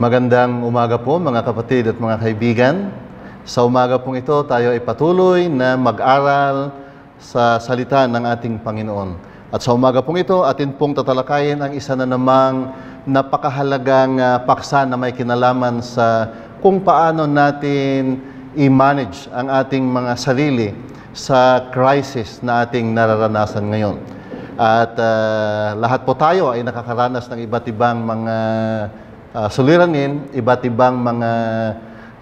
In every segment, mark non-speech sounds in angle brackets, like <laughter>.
Magandang umaga po mga kapatid at mga kaibigan. Sa umaga pong ito, tayo ay patuloy na mag-aral sa salita ng ating Panginoon. At sa umaga pong ito, atin pong tatalakayin ang isa na namang napakahalagang ah, paksa na may kinalaman sa kung paano natin i-manage ang ating mga sarili sa crisis na ating nararanasan ngayon. At ah, lahat po tayo ay nakakaranas ng iba't ibang mga ah, suliranin, iba't ibang mga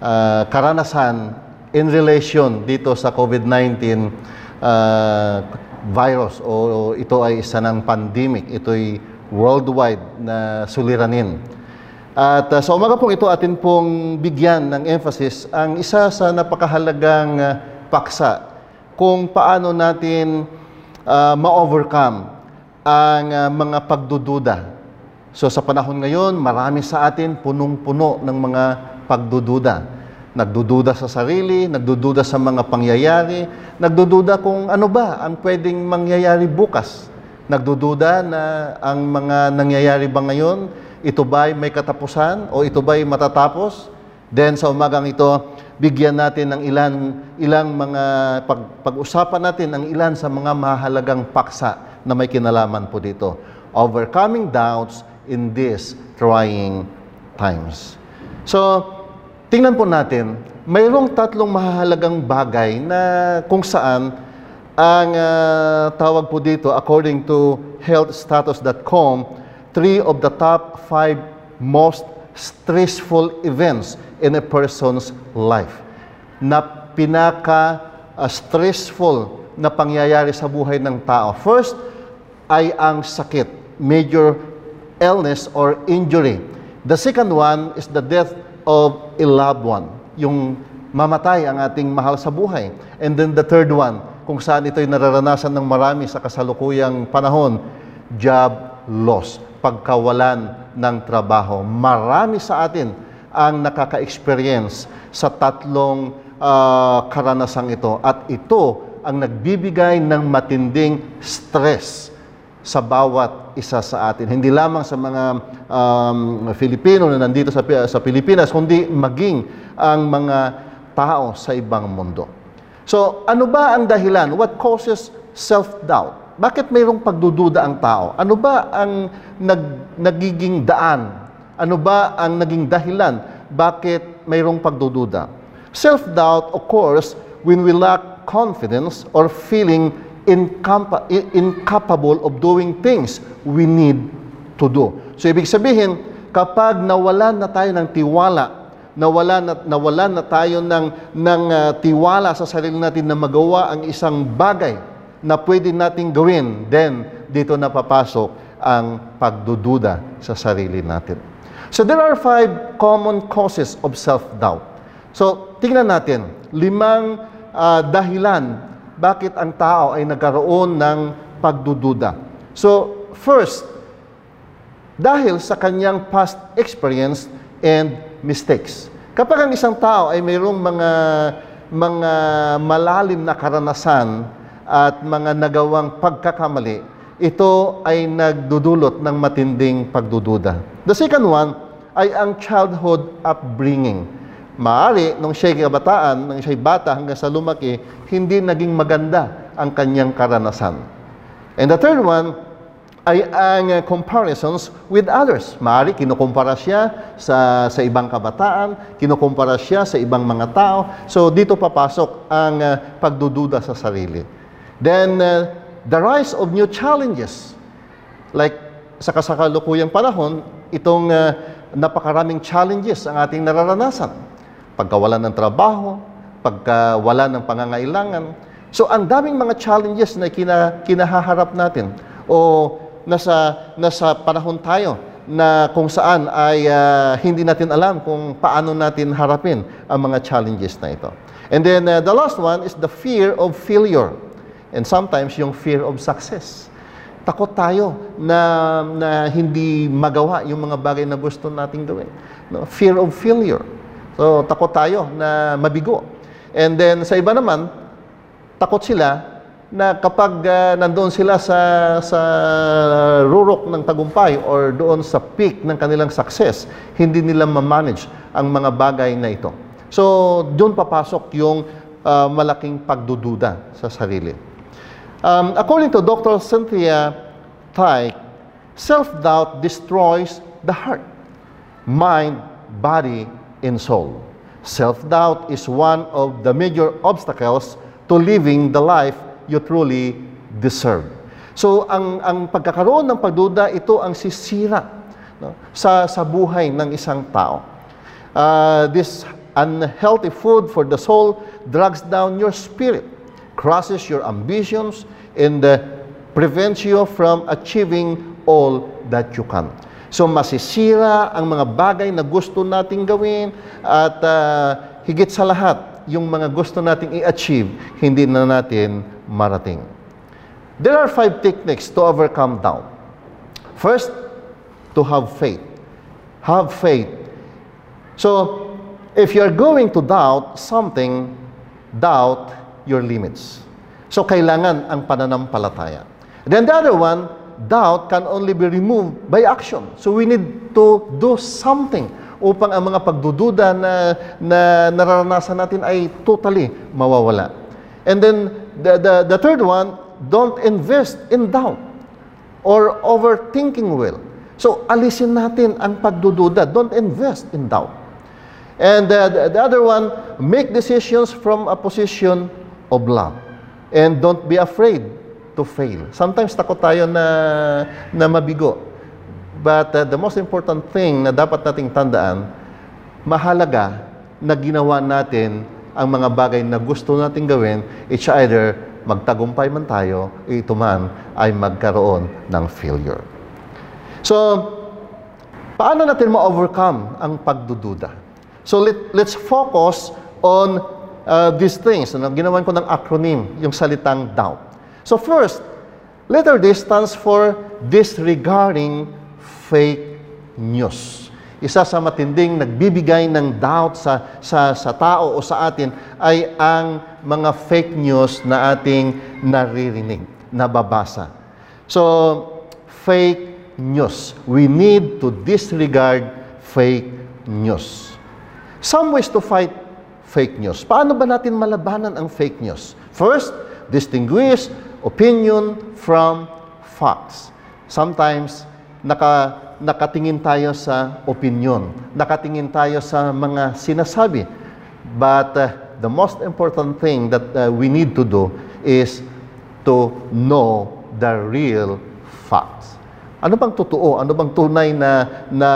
ah, karanasan in relation dito sa COVID-19 ah, virus o ito ay isa ng pandemic. Ito'y worldwide na suliranin. At uh, sa umaga pong ito, atin pong bigyan ng emphasis ang isa sa napakahalagang uh, paksa kung paano natin uh, ma-overcome ang uh, mga pagdududa. So sa panahon ngayon, marami sa atin punong-puno ng mga pagdududa. Nagdududa sa sarili, nagdududa sa mga pangyayari, nagdududa kung ano ba ang pwedeng mangyayari bukas. Nagdududa na ang mga nangyayari ba ngayon, ito ba'y may katapusan o ito ba'y matatapos? Then sa umagang ito, bigyan natin ng ilan, ilang mga, pag, pag-usapan natin ang ilan sa mga mahalagang paksa na may kinalaman po dito. Overcoming doubts in these trying times. So, tingnan po natin, mayroong tatlong mahalagang bagay na kung saan ang uh, tawag po dito, according to healthstatus.com, three of the top five most stressful events in a person's life na pinaka-stressful na pangyayari sa buhay ng tao. First ay ang sakit, major illness or injury. The second one is the death of a loved one, yung mamatay ang ating mahal sa buhay. And then the third one, kung saan ito'y nararanasan ng marami sa kasalukuyang panahon, job loss, pagkawalan ng trabaho. Marami sa atin ang nakaka-experience sa tatlong uh, karanasang ito. At ito ang nagbibigay ng matinding stress sa bawat isa sa atin. Hindi lamang sa mga um, Filipino na nandito sa, sa Pilipinas, kundi maging ang mga tao sa ibang mundo. So, ano ba ang dahilan? What causes self-doubt? Bakit mayroong pagdududa ang tao? Ano ba ang nag, nagiging daan? Ano ba ang naging dahilan? Bakit mayroong pagdududa? Self-doubt occurs when we lack confidence or feeling incapa- incapable of doing things we need to do. So, ibig sabihin, kapag nawalan na tayo ng tiwala nawalan na, nawalan na tayo ng, ng uh, tiwala sa sarili natin na magawa ang isang bagay na pwede nating gawin, then dito na papasok ang pagdududa sa sarili natin. So there are five common causes of self-doubt. So tingnan natin, limang uh, dahilan bakit ang tao ay nagkaroon ng pagdududa. So first, dahil sa kanyang past experience and mistakes. Kapag ang isang tao ay mayroong mga mga malalim na karanasan at mga nagawang pagkakamali, ito ay nagdudulot ng matinding pagdududa. The second one ay ang childhood upbringing. Maari, nung siya'y kabataan, nung siya'y bata hanggang sa lumaki, hindi naging maganda ang kanyang karanasan. And the third one ay ang comparisons with others. Maari, kinukumpara siya sa, sa ibang kabataan, kinukumpara siya sa ibang mga tao. So, dito papasok ang uh, pagdududa sa sarili. Then, uh, the rise of new challenges. Like, sa kasakalukuyang panahon, itong uh, napakaraming challenges ang ating nararanasan. Pagkawalan ng trabaho, pagkawalan ng pangangailangan. So, ang daming mga challenges na kina, kinahaharap natin. O nasa, nasa panahon tayo na kung saan ay uh, hindi natin alam kung paano natin harapin ang mga challenges na ito. And then uh, the last one is the fear of failure. And sometimes yung fear of success. Takot tayo na, na hindi magawa yung mga bagay na gusto nating gawin. No? Fear of failure. So, takot tayo na mabigo. And then sa iba naman, takot sila na kapag ah, nandoon sila sa sa rurok ng tagumpay or doon sa peak ng kanilang success, hindi nila ma-manage ang mga bagay na ito. So, doon papasok yung ah, malaking pagdududa sa sarili. Um, according to Dr. Cynthia Tyke, self-doubt destroys the heart, mind, body, and soul. Self-doubt is one of the major obstacles to living the life you truly deserve. So, ang, ang pagkakaroon ng pagduda, ito ang sisira no, sa, sa buhay ng isang tao. Uh, this unhealthy food for the soul drags down your spirit, crushes your ambitions, and uh, prevents you from achieving all that you can. So masisira ang mga bagay na gusto nating gawin at uh, higit sa lahat, yung mga gusto nating i-achieve, hindi na natin marating. There are five techniques to overcome doubt. First, to have faith. Have faith. So, if you're going to doubt something, doubt your limits. So, kailangan ang pananampalataya. Then the other one, doubt can only be removed by action. So, we need to do something upang ang mga pagdududa na, na nararanasan natin ay totally mawawala. And then, the, the, the third one, don't invest in doubt or overthinking will. So, alisin natin ang pagdududa. Don't invest in doubt. And uh, the, the other one, make decisions from a position of love. And don't be afraid to fail. Sometimes takot tayo na, na mabigo. But uh, the most important thing na dapat nating tandaan, mahalaga na ginawa natin ang mga bagay na gusto nating gawin, it's either magtagumpay man tayo, ito man ay magkaroon ng failure. So, paano natin ma-overcome ang pagdududa? So, let, let's focus on uh, these things. Ano, ginawan ko ng acronym, yung salitang doubt. So, first, letter D stands for disregarding fake news. Isa sa matinding nagbibigay ng doubt sa, sa, sa tao o sa atin ay ang mga fake news na ating naririnig, nababasa. So, fake news. We need to disregard fake news. Some ways to fight fake news. Paano ba natin malabanan ang fake news? First, distinguish opinion from facts. Sometimes, naka, nakatingin tayo sa opinion. Nakatingin tayo sa mga sinasabi. But uh, the most important thing that uh, we need to do is to know the real facts. Ano bang totoo? Ano bang tunay na, na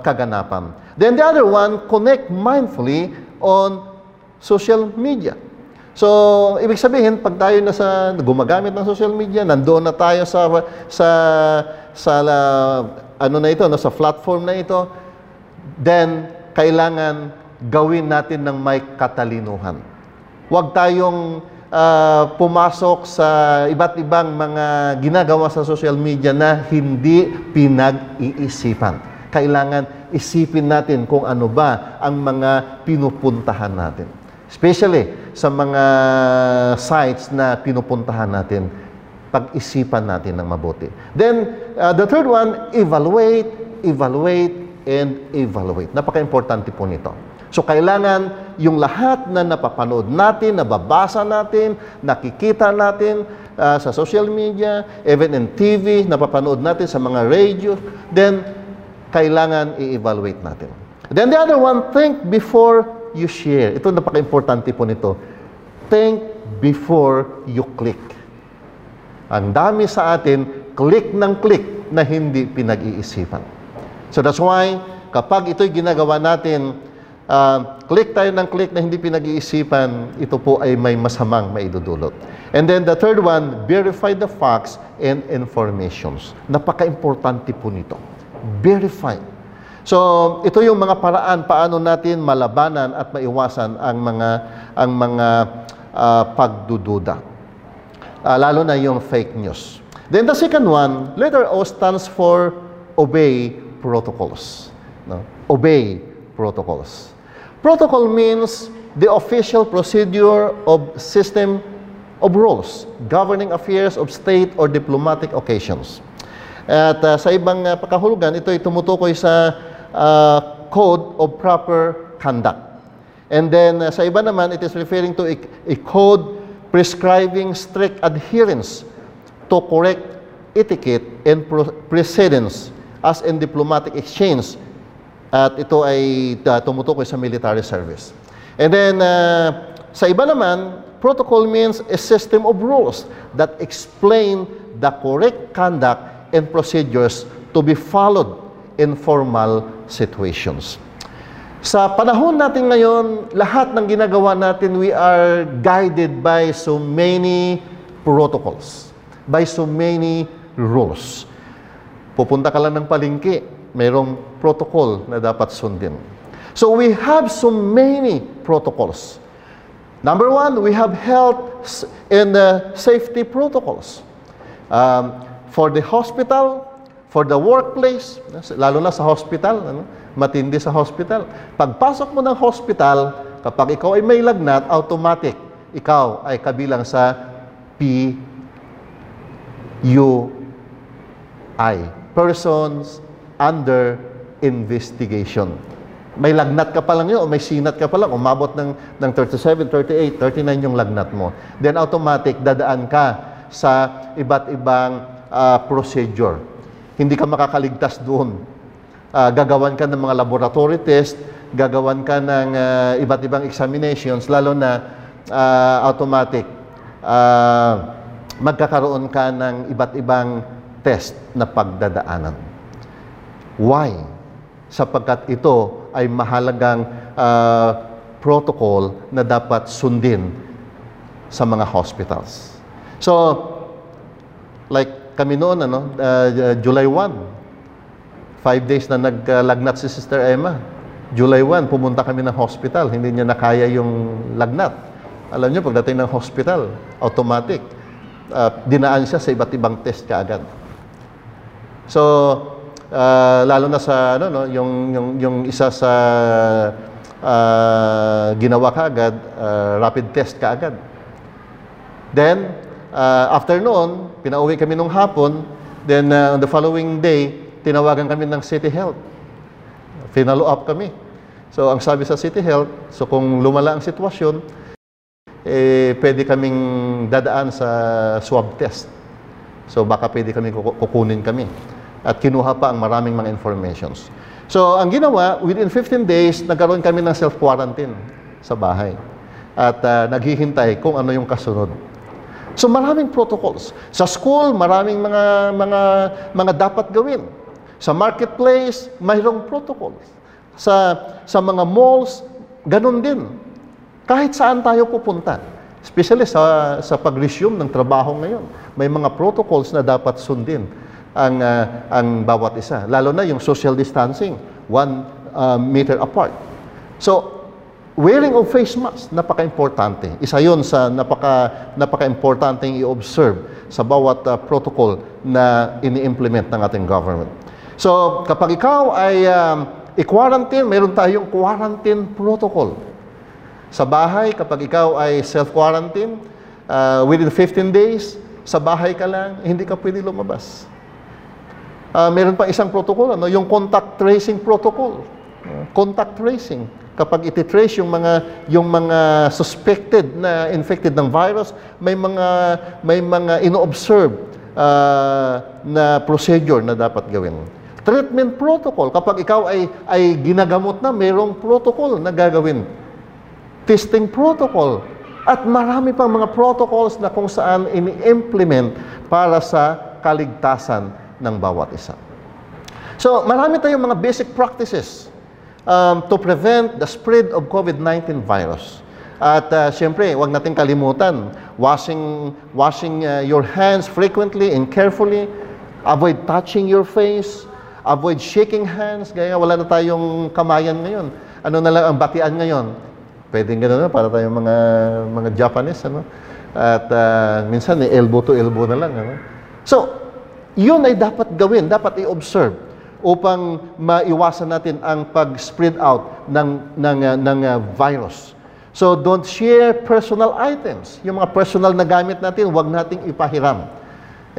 kaganapan? Then the other one, connect mindfully on social media. So, ibig sabihin, pag tayo na sa gumagamit ng social media, nandoon na tayo sa sa sa ano na ito, no, sa platform na ito, then kailangan gawin natin ng may katalinuhan. Huwag tayong uh, pumasok sa iba't ibang mga ginagawa sa social media na hindi pinag-iisipan. Kailangan isipin natin kung ano ba ang mga pinupuntahan natin. Especially sa mga sites na pinupuntahan natin, pag-isipan natin ng mabuti. Then, uh, the third one, evaluate, evaluate, and evaluate. Napaka-importante po nito. So, kailangan yung lahat na napapanood natin, nababasa natin, nakikita natin uh, sa social media, even in TV, napapanood natin sa mga radio, then, kailangan i-evaluate natin. Then the other one, think before you share. Ito napaka-importante po nito. Think before you click. Ang dami sa atin, click ng click na hindi pinag-iisipan. So that's why, kapag ito'y ginagawa natin, uh, click tayo ng click na hindi pinag-iisipan, ito po ay may masamang maidudulot. And then the third one, verify the facts and informations. Napaka-importante po nito. Verify. So, ito yung mga paraan paano natin malabanan at maiwasan ang mga ang mga uh, pagdududa. Uh, lalo na yung fake news. Then the second one, letter O stands for obey protocols. No? Obey protocols. Protocol means the official procedure of system of rules governing affairs of state or diplomatic occasions. At uh, sa ibang uh, pakahulugan, ito ay tumutukoy sa uh, code of proper conduct. And then uh, sa iba naman, it is referring to a, a code prescribing strict adherence to correct etiquette and precedence as in diplomatic exchange. At ito ay uh, tumutukoy sa military service. And then, uh, sa iba naman, protocol means a system of rules that explain the correct conduct and procedures to be followed in formal situations. Sa panahon natin ngayon, lahat ng ginagawa natin, we are guided by so many protocols, by so many rules. Pupunta ka lang ng palingki, mayroong protocol na dapat sundin. So we have so many protocols. Number one, we have health and uh, safety protocols. Um, for the hospital, for the workplace, lalo na sa hospital, ano? matindi sa hospital. Pagpasok mo ng hospital, kapag ikaw ay may lagnat, automatic, ikaw ay kabilang sa PUI, Persons Under Investigation. May lagnat ka pa lang yun, o may sinat ka pa lang, umabot ng, ng 37, 38, 39 yung lagnat mo. Then automatic, dadaan ka sa iba't ibang uh, procedure. Hindi ka makakaligtas doon. Uh, gagawan ka ng mga laboratory test, gagawan ka ng uh, iba't ibang examinations, lalo na uh, automatic. Uh, magkakaroon ka ng iba't ibang test na pagdadaanan. Why? Sapagkat ito ay mahalagang uh, protocol na dapat sundin sa mga hospitals. So, like kami noon, ano, uh, July 1. Five days na naglagnat si Sister Emma. July 1, pumunta kami ng hospital. Hindi niya nakaya yung lagnat. Alam niyo, pagdating ng hospital, automatic. Uh, dinaan siya sa iba't ibang test kaagad. So, uh, lalo na sa, ano, no, yung, yung, yung isa sa uh, ginawa kaagad, uh, rapid test kaagad. Then, uh, after noon, pinauwi kami nung hapon. Then, uh, on the following day, tinawagan kami ng City Health. Finalo up kami. So, ang sabi sa City Health, so kung lumala ang sitwasyon, eh, pwede kaming dadaan sa swab test. So, baka pwede kami kukunin kami. At kinuha pa ang maraming mga informations. So, ang ginawa, within 15 days, nagkaroon kami ng self-quarantine sa bahay. At uh, naghihintay kung ano yung kasunod. So maraming protocols. Sa school, maraming mga mga mga dapat gawin. Sa marketplace, mayroong protocols. Sa sa mga malls, ganun din. Kahit saan tayo pupunta. Especially sa sa pag-resume ng trabaho ngayon, may mga protocols na dapat sundin ang uh, ang bawat isa. Lalo na yung social distancing, one uh, meter apart. So wearing of face mask, napaka-importante. Isa yon sa napaka, napaka-importanteng i-observe sa bawat uh, protocol na ini-implement ng ating government. So, kapag ikaw ay um, i-quarantine, meron tayong quarantine protocol. Sa bahay, kapag ikaw ay self-quarantine, uh, within 15 days, sa bahay ka lang, hindi ka pwede lumabas. Uh, meron pa isang protocol, ano, yung contact tracing protocol. Contact tracing kapag ititrace yung mga yung mga suspected na infected ng virus, may mga may mga ino-observe uh, na procedure na dapat gawin. Treatment protocol, kapag ikaw ay ay ginagamot na, mayroong protocol na gagawin. Testing protocol at marami pang mga protocols na kung saan ini-implement para sa kaligtasan ng bawat isa. So, marami tayong mga basic practices um, to prevent the spread of COVID-19 virus. At uh, siyempre, huwag natin kalimutan, washing, washing uh, your hands frequently and carefully, avoid touching your face, avoid shaking hands, gaya wala na tayong kamayan ngayon. Ano na lang ang batian ngayon? Pwedeng gano'n na, para tayong mga, mga Japanese, ano? At uh, minsan, eh, elbow to elbow na lang, ano? So, yun ay dapat gawin, dapat i-observe upang maiwasan natin ang pag-spread out ng, ng, uh, ng uh, virus. So don't share personal items. Yung mga personal na gamit natin, huwag nating ipahiram.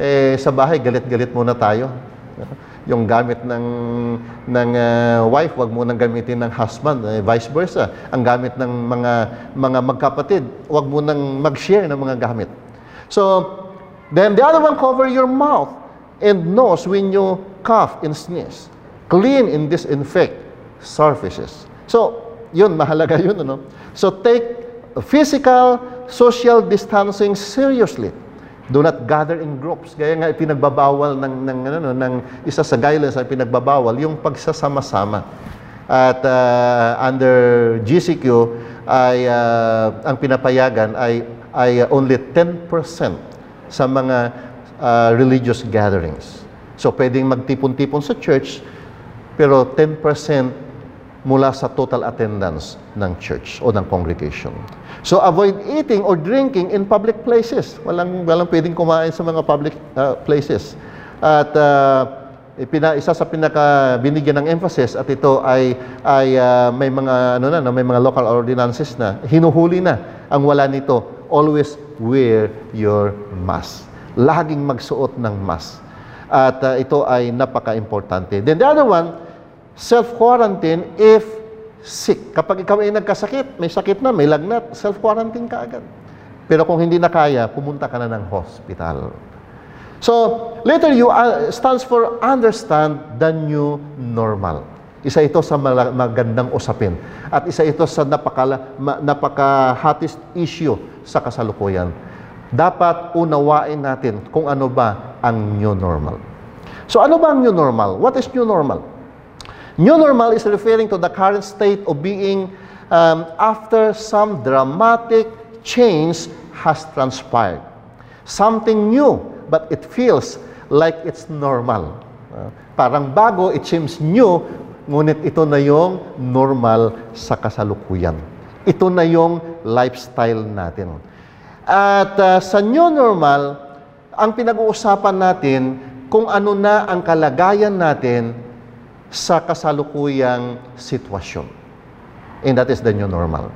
Eh, sa bahay, galit-galit muna tayo. <laughs> Yung gamit ng, ng uh, wife, huwag mo nang gamitin ng husband, eh, vice versa. Ang gamit ng mga, mga magkapatid, huwag mo nang mag-share ng mga gamit. So, then the other one, cover your mouth and nose when you cough and sneeze. Clean and disinfect surfaces. So, yun, mahalaga yun. Ano? So, take physical, social distancing seriously. Do not gather in groups. Kaya nga pinagbabawal ng, ng, ano, ng isa sa guidelines ay pinagbabawal yung pagsasama-sama. At uh, under GCQ ay uh, ang pinapayagan ay ay only 10% sa mga uh, religious gatherings. So pwedeng magtipon-tipon sa church pero 10% mula sa total attendance ng church o ng congregation. So avoid eating or drinking in public places. Walang walang pwedeng kumain sa mga public uh, places. At uh, ipina, isa sa pinaka binigyan ng emphasis at ito ay ay uh, may mga ano na no, may mga local ordinances na hinuhuli na ang wala nito always wear your mask laging magsuot ng mask at uh, ito ay napaka-importante then the other one self quarantine if sick kapag ikaw ay nagkasakit may sakit na may lagnat self quarantine ka agad pero kung hindi na kaya pumunta ka na ng hospital So, letter U uh, stands for understand the new normal. Isa ito sa magandang usapin. At isa ito sa napaka, napaka-hottest issue sa kasalukuyan. Dapat unawain natin kung ano ba ang new normal. So, ano ba ang new normal? What is new normal? New normal is referring to the current state of being um, after some dramatic change has transpired. Something new but it feels like it's normal. Uh, parang bago, it seems new, ngunit ito na yung normal sa kasalukuyan. Ito na yung lifestyle natin. At uh, sa new normal, ang pinag-uusapan natin kung ano na ang kalagayan natin sa kasalukuyang sitwasyon. And that is the new normal.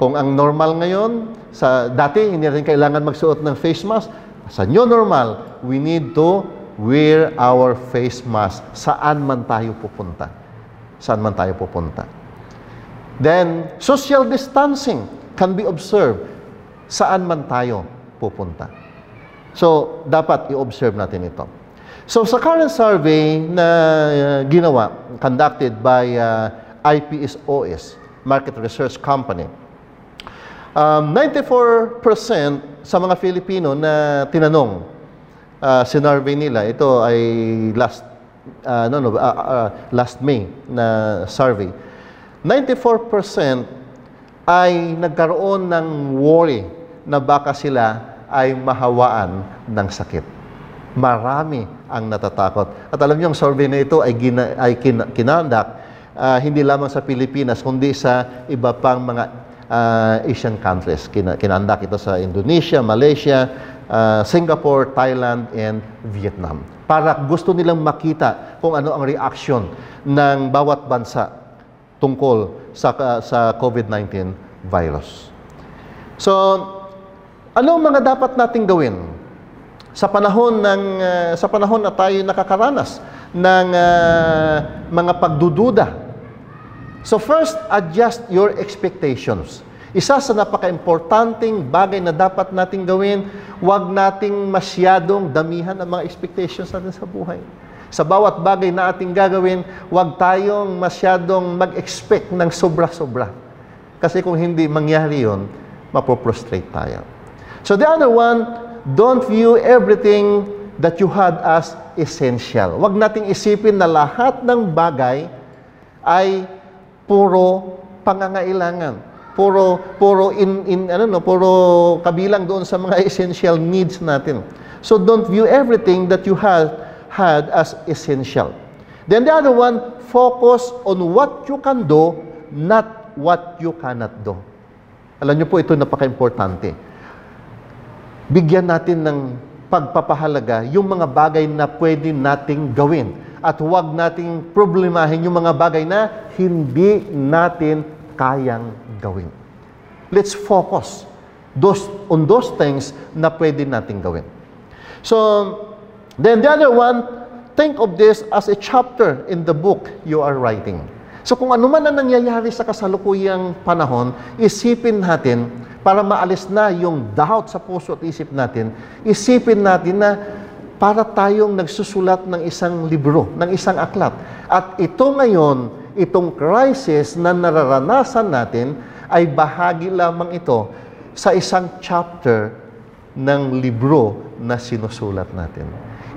Kung ang normal ngayon, sa dati hindi rin kailangan magsuot ng face mask, sa new normal, we need to wear our face mask saan man tayo pupunta. Saan man tayo pupunta. Then, social distancing can be observed saan man tayo pupunta. So, dapat i-observe natin ito. So, sa current survey na uh, ginawa, conducted by uh, IPSOS, Market Research Company, um, 94% sa mga Filipino na tinanong, uh, sinurvey nila, ito ay last, uh, no, no, uh, uh, last May na survey, 94% ay nagkaroon ng worry na baka sila ay mahawaan ng sakit. Marami ang natatakot. At alam niyo, ang survey na ito ay, gina, ay kin, kinandak uh, hindi lamang sa Pilipinas, kundi sa iba pang mga uh, Asian countries. Kina kinandak ito sa Indonesia, Malaysia, uh, Singapore, Thailand, and Vietnam. Para gusto nilang makita kung ano ang reaction ng bawat bansa tungkol sa, uh, sa COVID-19 virus. So, ano ang mga dapat nating gawin sa panahon ng uh, sa panahon na tayo nakakaranas ng uh, mga pagdududa So first, adjust your expectations. Isa sa napaka-importanting bagay na dapat nating gawin, huwag nating masyadong damihan ang mga expectations natin sa buhay. Sa bawat bagay na ating gagawin, huwag tayong masyadong mag-expect ng sobra-sobra. Kasi kung hindi mangyari yon, mapoprostrate tayo. So the other one, don't view everything that you had as essential. Huwag nating isipin na lahat ng bagay ay puro pangangailangan. Puro puro in in ano no, puro kabilang doon sa mga <laughs> essential needs natin. So don't view everything that you have had as essential. Then the other one, focus on what you can do, not what you cannot do. Alam niyo po, ito napaka-importante. Bigyan natin ng pagpapahalaga yung mga bagay na pwede nating gawin at huwag nating problemahin yung mga bagay na hindi natin kayang gawin. let's focus those, on those things na pwede nating gawin. So, then the other one, think of this as a chapter in the book you are writing. So kung ano man ang nangyayari sa kasalukuyang panahon, isipin natin para maalis na yung doubt sa puso at isip natin, isipin natin na para tayong nagsusulat ng isang libro, ng isang aklat. At ito ngayon, itong crisis na nararanasan natin ay bahagi lamang ito sa isang chapter ng libro na sinusulat natin.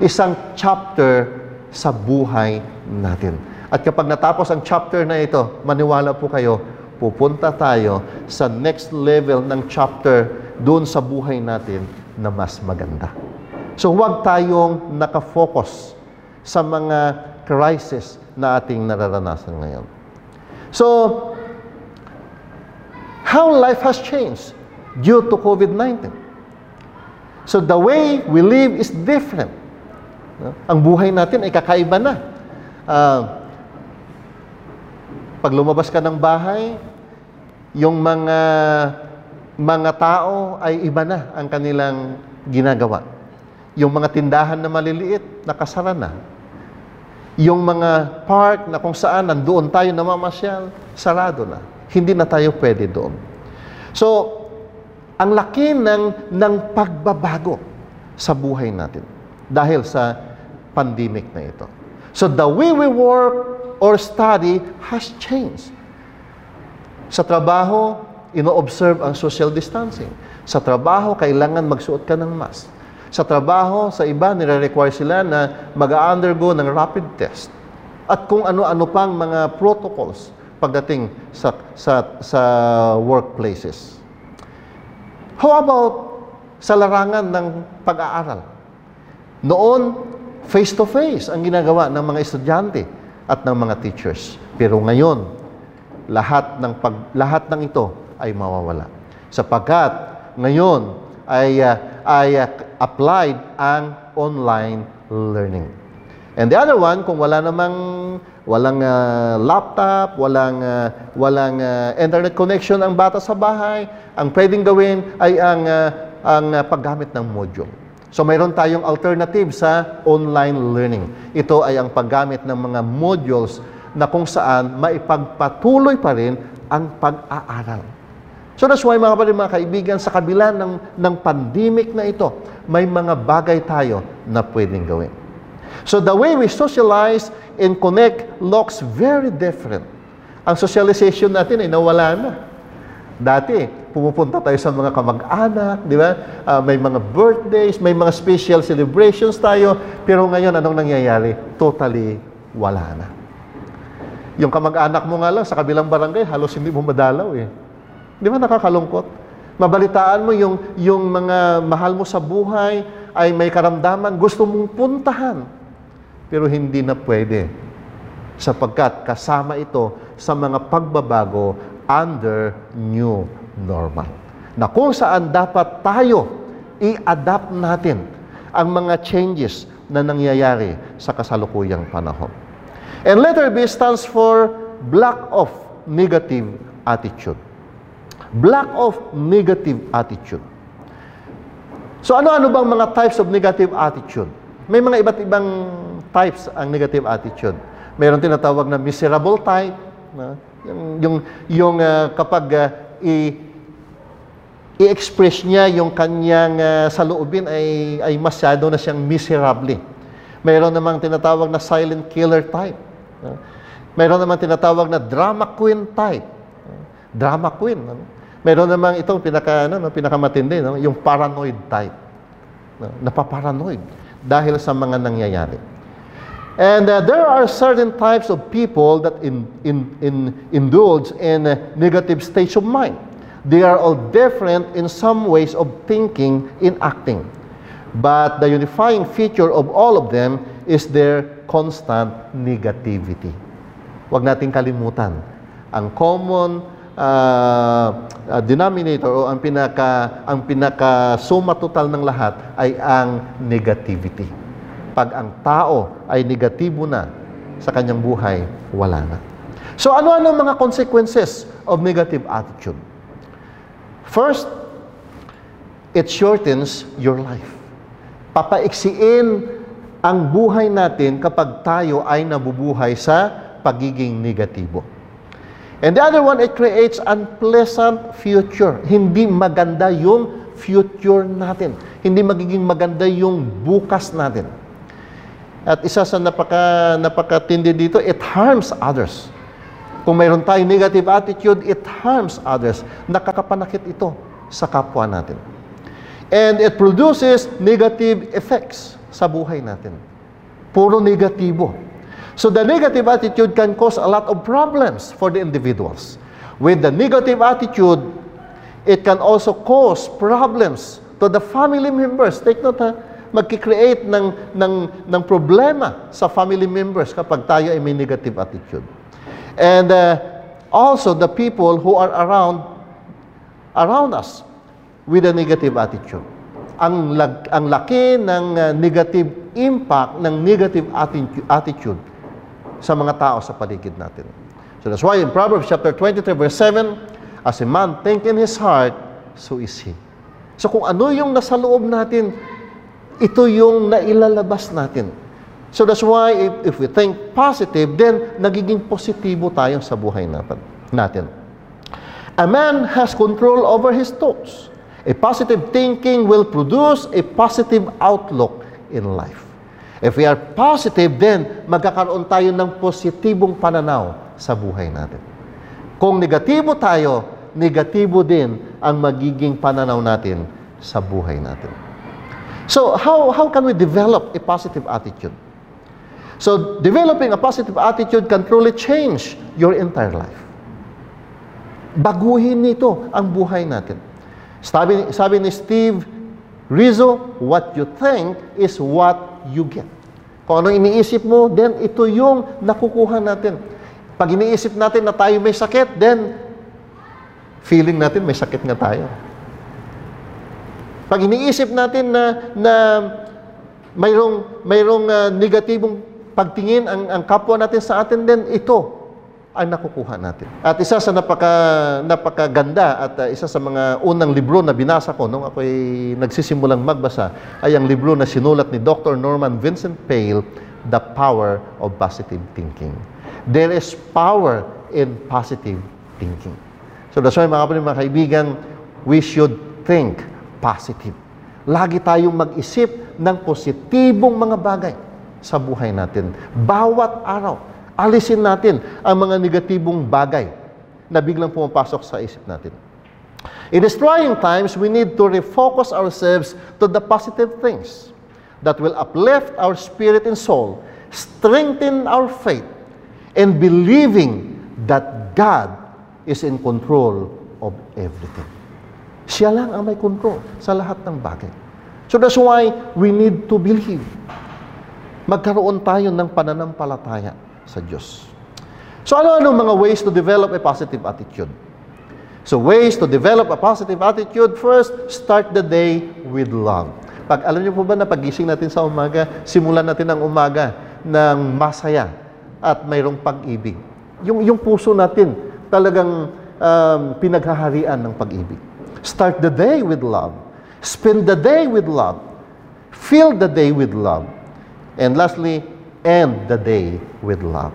Isang chapter sa buhay natin. At kapag natapos ang chapter na ito, maniwala po kayo, pupunta tayo sa next level ng chapter doon sa buhay natin na mas maganda. So huwag tayong nakafocus sa mga crisis na ating nararanasan ngayon. So, how life has changed due to COVID-19. So the way we live is different. Ang buhay natin ay kakaiba na. Uh, pag lumabas ka ng bahay, yung mga mga tao ay iba na ang kanilang ginagawa. Yung mga tindahan na maliliit, nakasara na. Yung mga park na kung saan nandoon tayo namamasyal, sarado na. Hindi na tayo pwede doon. So, ang laki ng, ng pagbabago sa buhay natin dahil sa pandemic na ito. So, the way we work or study has changed. Sa trabaho, ino-observe ang social distancing. Sa trabaho, kailangan magsuot ka ng mask. Sa trabaho, sa iba, nire-require sila na mag-undergo ng rapid test. At kung ano-ano pang mga protocols pagdating sa, sa, sa workplaces. How about sa larangan ng pag-aaral? Noon, face-to-face ang ginagawa ng mga estudyante at ng mga teachers. Pero ngayon, lahat ng pag, lahat ng ito ay mawawala. Sapagkat ngayon ay uh, ay uh, applied ang online learning. And the other one, kung wala namang walang uh, laptop, walang uh, walang uh, internet connection ang bata sa bahay, ang pwedeng gawin ay ang uh, ang uh, paggamit ng module. So mayroon tayong alternative sa online learning. Ito ay ang paggamit ng mga modules na kung saan maipagpatuloy pa rin ang pag-aaral. So that's why mga kapatid, mga kaibigan, sa kabila ng, ng pandemic na ito, may mga bagay tayo na pwedeng gawin. So the way we socialize and connect looks very different. Ang socialization natin ay nawala na. Dati, pumupunta tayo sa mga kamag-anak, di ba? Uh, may mga birthdays, may mga special celebrations tayo. Pero ngayon, anong nangyayari? Totally wala na. Yung kamag-anak mo nga lang sa kabilang barangay, halos hindi mo madalaw eh. Di ba nakakalungkot? Mabalitaan mo yung, yung mga mahal mo sa buhay ay may karamdaman, gusto mong puntahan. Pero hindi na pwede. Sapagkat kasama ito sa mga pagbabago under new normal. Na kung saan dapat tayo i-adapt natin ang mga changes na nangyayari sa kasalukuyang panahon. And letter B stands for black of negative attitude. Black of negative attitude. So ano-ano bang mga types of negative attitude? May mga iba't ibang types ang negative attitude. Mayroon tinatawag na miserable type, na yung, yung, yung uh, kapag uh, i, i-express niya yung kanyang uh, saloobin ay, ay masyado na siyang miserable. Mayroon namang tinatawag na silent killer type. Uh, mayroon namang tinatawag na drama queen type. Uh, drama queen. Uh, mayroon namang itong pinaka, ano, no, pinakamatindi, no, yung paranoid type. Napaparanoid dahil sa mga nangyayari. And uh, there are certain types of people that in, in, in, indulge in uh, negative states of mind. They are all different in some ways of thinking in acting. But the unifying feature of all of them is their constant negativity. Huwag nating kalimutan. Ang common uh, denominator o ang pinaka ang pinaka suma total ng lahat ay ang negativity pag ang tao ay negatibo na sa kanyang buhay, wala na. So ano-ano mga consequences of negative attitude? First, it shortens your life. Papaiksiin ang buhay natin kapag tayo ay nabubuhay sa pagiging negatibo. And the other one, it creates unpleasant future. Hindi maganda yung future natin. Hindi magiging maganda yung bukas natin. At isa sa napaka, napakatindi dito, it harms others. Kung mayroon tayong negative attitude, it harms others. Nakakapanakit ito sa kapwa natin. And it produces negative effects sa buhay natin. Puro negatibo. So the negative attitude can cause a lot of problems for the individuals. With the negative attitude, it can also cause problems to the family members. Take note ha, magkikreate ng, ng, ng problema sa family members kapag tayo ay may negative attitude. And uh, also the people who are around around us with a negative attitude. Ang, lag, ang laki ng uh, negative impact ng negative attitude, sa mga tao sa paligid natin. So that's why in Proverbs chapter 23 verse 7, as a man think in his heart, so is he. So kung ano yung nasa loob natin, ito yung nailalabas natin. So that's why if, if we think positive, then nagiging positibo tayo sa buhay natin. A man has control over his thoughts. A positive thinking will produce a positive outlook in life. If we are positive, then magkakaroon tayo ng positibong pananaw sa buhay natin. Kung negatibo tayo, negatibo din ang magiging pananaw natin sa buhay natin. So, how, how can we develop a positive attitude? So, developing a positive attitude can truly change your entire life. Baguhin nito ang buhay natin. Sabi, sabi ni Steve Rizzo, what you think is what you get. Kung anong iniisip mo, then ito yung nakukuha natin. Pag iniisip natin na tayo may sakit, then feeling natin may sakit nga tayo. Pag iniisip natin na, na mayroong, mayroong uh, negatibong pagtingin ang, ang kapwa natin sa atin, then ito ang nakukuha natin. At isa sa napaka, napakaganda at uh, isa sa mga unang libro na binasa ko nung ako'y nagsisimulang magbasa ay ang libro na sinulat ni Dr. Norman Vincent Pale, The Power of Positive Thinking. There is power in positive thinking. So that's why mga kapatid, mga kaibigan, we should think positive. Lagi tayong mag-isip ng positibong mga bagay sa buhay natin. Bawat araw, alisin natin ang mga negatibong bagay na biglang pumapasok sa isip natin. In these trying times, we need to refocus ourselves to the positive things that will uplift our spirit and soul, strengthen our faith, and believing that God is in control of everything. Siya lang ang may control sa lahat ng bagay. So that's why we need to believe. Magkaroon tayo ng pananampalataya sa Diyos. So ano-ano mga ways to develop a positive attitude? So ways to develop a positive attitude, first, start the day with love. Pag alam niyo po ba na pagising natin sa umaga, simulan natin ang umaga ng masaya at mayroong pag-ibig. Yung, yung puso natin talagang um, pinaghaharian ng pag-ibig. Start the day with love. Spend the day with love. Fill the day with love. And lastly, end the day with love.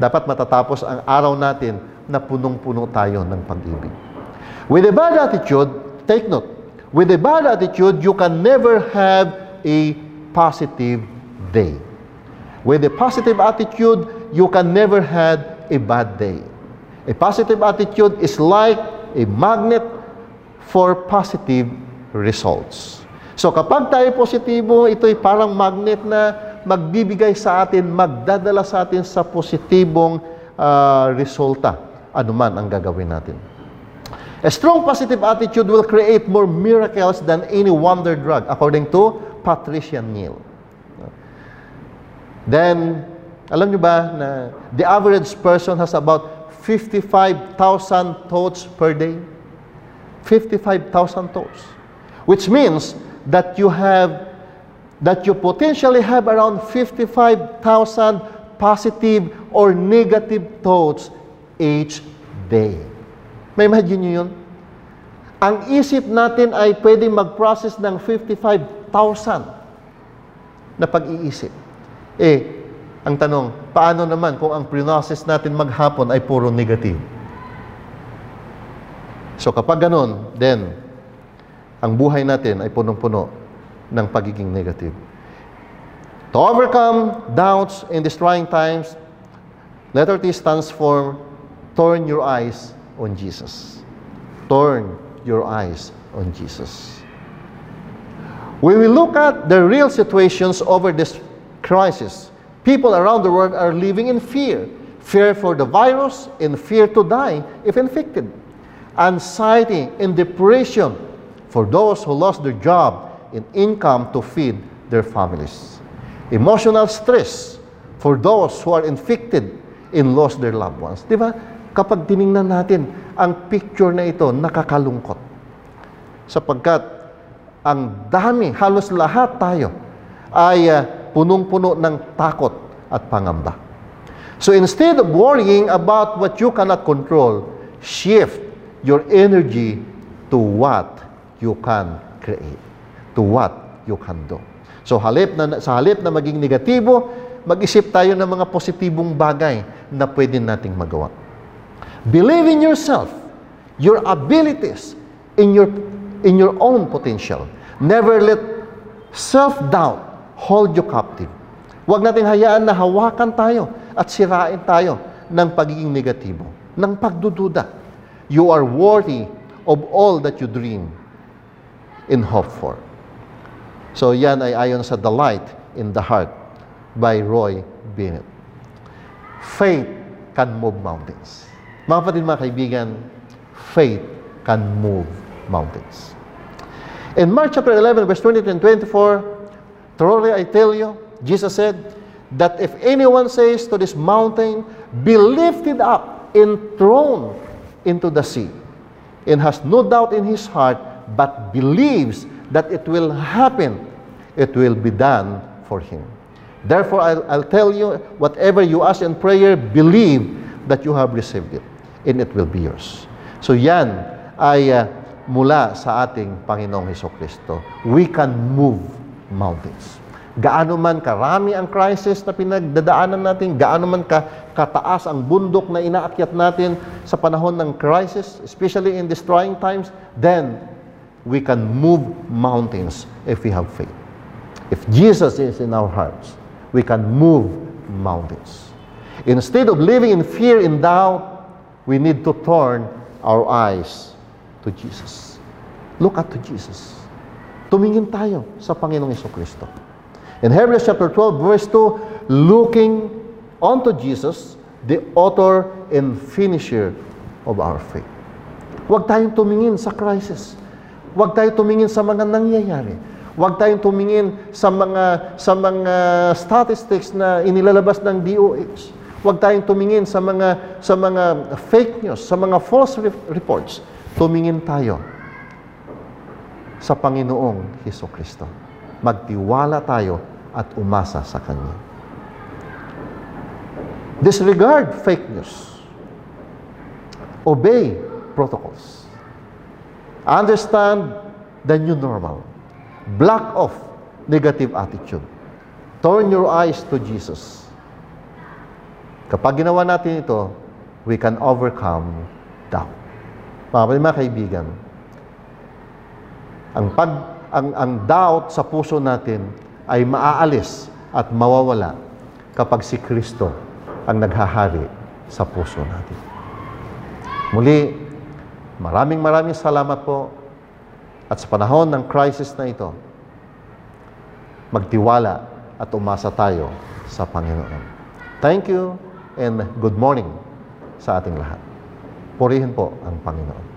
Dapat matatapos ang araw natin na punong-puno tayo ng pag-ibig. With a bad attitude, take note, with a bad attitude, you can never have a positive day. With a positive attitude, you can never have a bad day. A positive attitude is like a magnet for positive results. So kapag tayo positibo, ito'y parang magnet na magbibigay sa atin, magdadala sa atin sa positibong uh, resulta, anuman ang gagawin natin. A strong positive attitude will create more miracles than any wonder drug, according to Patricia Neal. Then, alam nyo ba na the average person has about 55,000 thoughts per day? 55,000 thoughts. Which means that you have that you potentially have around 55,000 positive or negative thoughts each day. May imagine nyo yun? Ang isip natin ay pwedeng mag-process ng 55,000 na pag-iisip. Eh, ang tanong, paano naman kung ang process natin maghapon ay puro negative? So kapag ganun, then, ang buhay natin ay punong-puno ng pagiging negative. To overcome doubts in these trying times, letter T stands for turn your eyes on Jesus. Turn your eyes on Jesus. When we look at the real situations over this crisis, people around the world are living in fear. Fear for the virus and fear to die if infected. Anxiety and depression for those who lost their job and income to feed their families. Emotional stress for those who are infected and lost their loved ones. Di ba? Kapag tiningnan natin ang picture na ito, nakakalungkot. Sapagkat ang dami, halos lahat tayo ay uh, punong-puno ng takot at pangamba. So instead of worrying about what you cannot control, shift your energy to what you can create, to what you can do. So halip na, sa halip na maging negatibo, mag-isip tayo ng mga positibong bagay na pwede nating magawa. Believe in yourself, your abilities, in your, in your own potential. Never let self-doubt hold you captive. Huwag natin hayaan na hawakan tayo at sirain tayo ng pagiging negatibo, ng pagdududa. You are worthy of all that you dream and hope for. So yan ay ayon sa The Light in the Heart by Roy Bennett. Faith can move mountains. Mga kapatid, mga kaibigan, faith can move mountains. In Mark chapter 11, verse 20 and 24, truly I tell you, Jesus said, that if anyone says to this mountain, be lifted up and thrown into the sea, and has no doubt in his heart, but believes that it will happen, it will be done for him. Therefore, I'll, I'll tell you, whatever you ask in prayer, believe that you have received it, and it will be yours. So yan ay uh, mula sa ating Panginoong Heso Kristo. We can move mountains. Gaano man karami ang crisis na pinagdadaanan natin, gaano man ka, kataas ang bundok na inaakyat natin sa panahon ng crisis, especially in these trying times, then we can move mountains if we have faith. If Jesus is in our hearts, we can move mountains. Instead of living in fear and doubt, we need to turn our eyes to Jesus. Look at to Jesus. Tumingin tayo sa Panginoong Iso Kristo. In Hebrews chapter 12, verse 2, looking unto Jesus, the author and finisher of our faith. Huwag tayong tumingin sa crisis. Huwag tayong tumingin sa mga nangyayari. Huwag tayong tumingin sa mga sa mga statistics na inilalabas ng DOH. Huwag tayong tumingin sa mga sa mga fake news, sa mga false reports. Tumingin tayo sa Panginoong Heso Kristo. Magtiwala tayo at umasa sa Kanya. Disregard fake news. Obey protocols. Understand the new normal. Block off negative attitude. Turn your eyes to Jesus. Kapag ginawa natin ito, we can overcome doubt. Mga, mga kaibigan, ang pag ang, ang doubt sa puso natin ay maaalis at mawawala kapag si Kristo ang naghahari sa puso natin. Muli, maraming maraming salamat po at sa panahon ng crisis na ito, magtiwala at umasa tayo sa Panginoon. Thank you and good morning sa ating lahat. Purihin po ang Panginoon.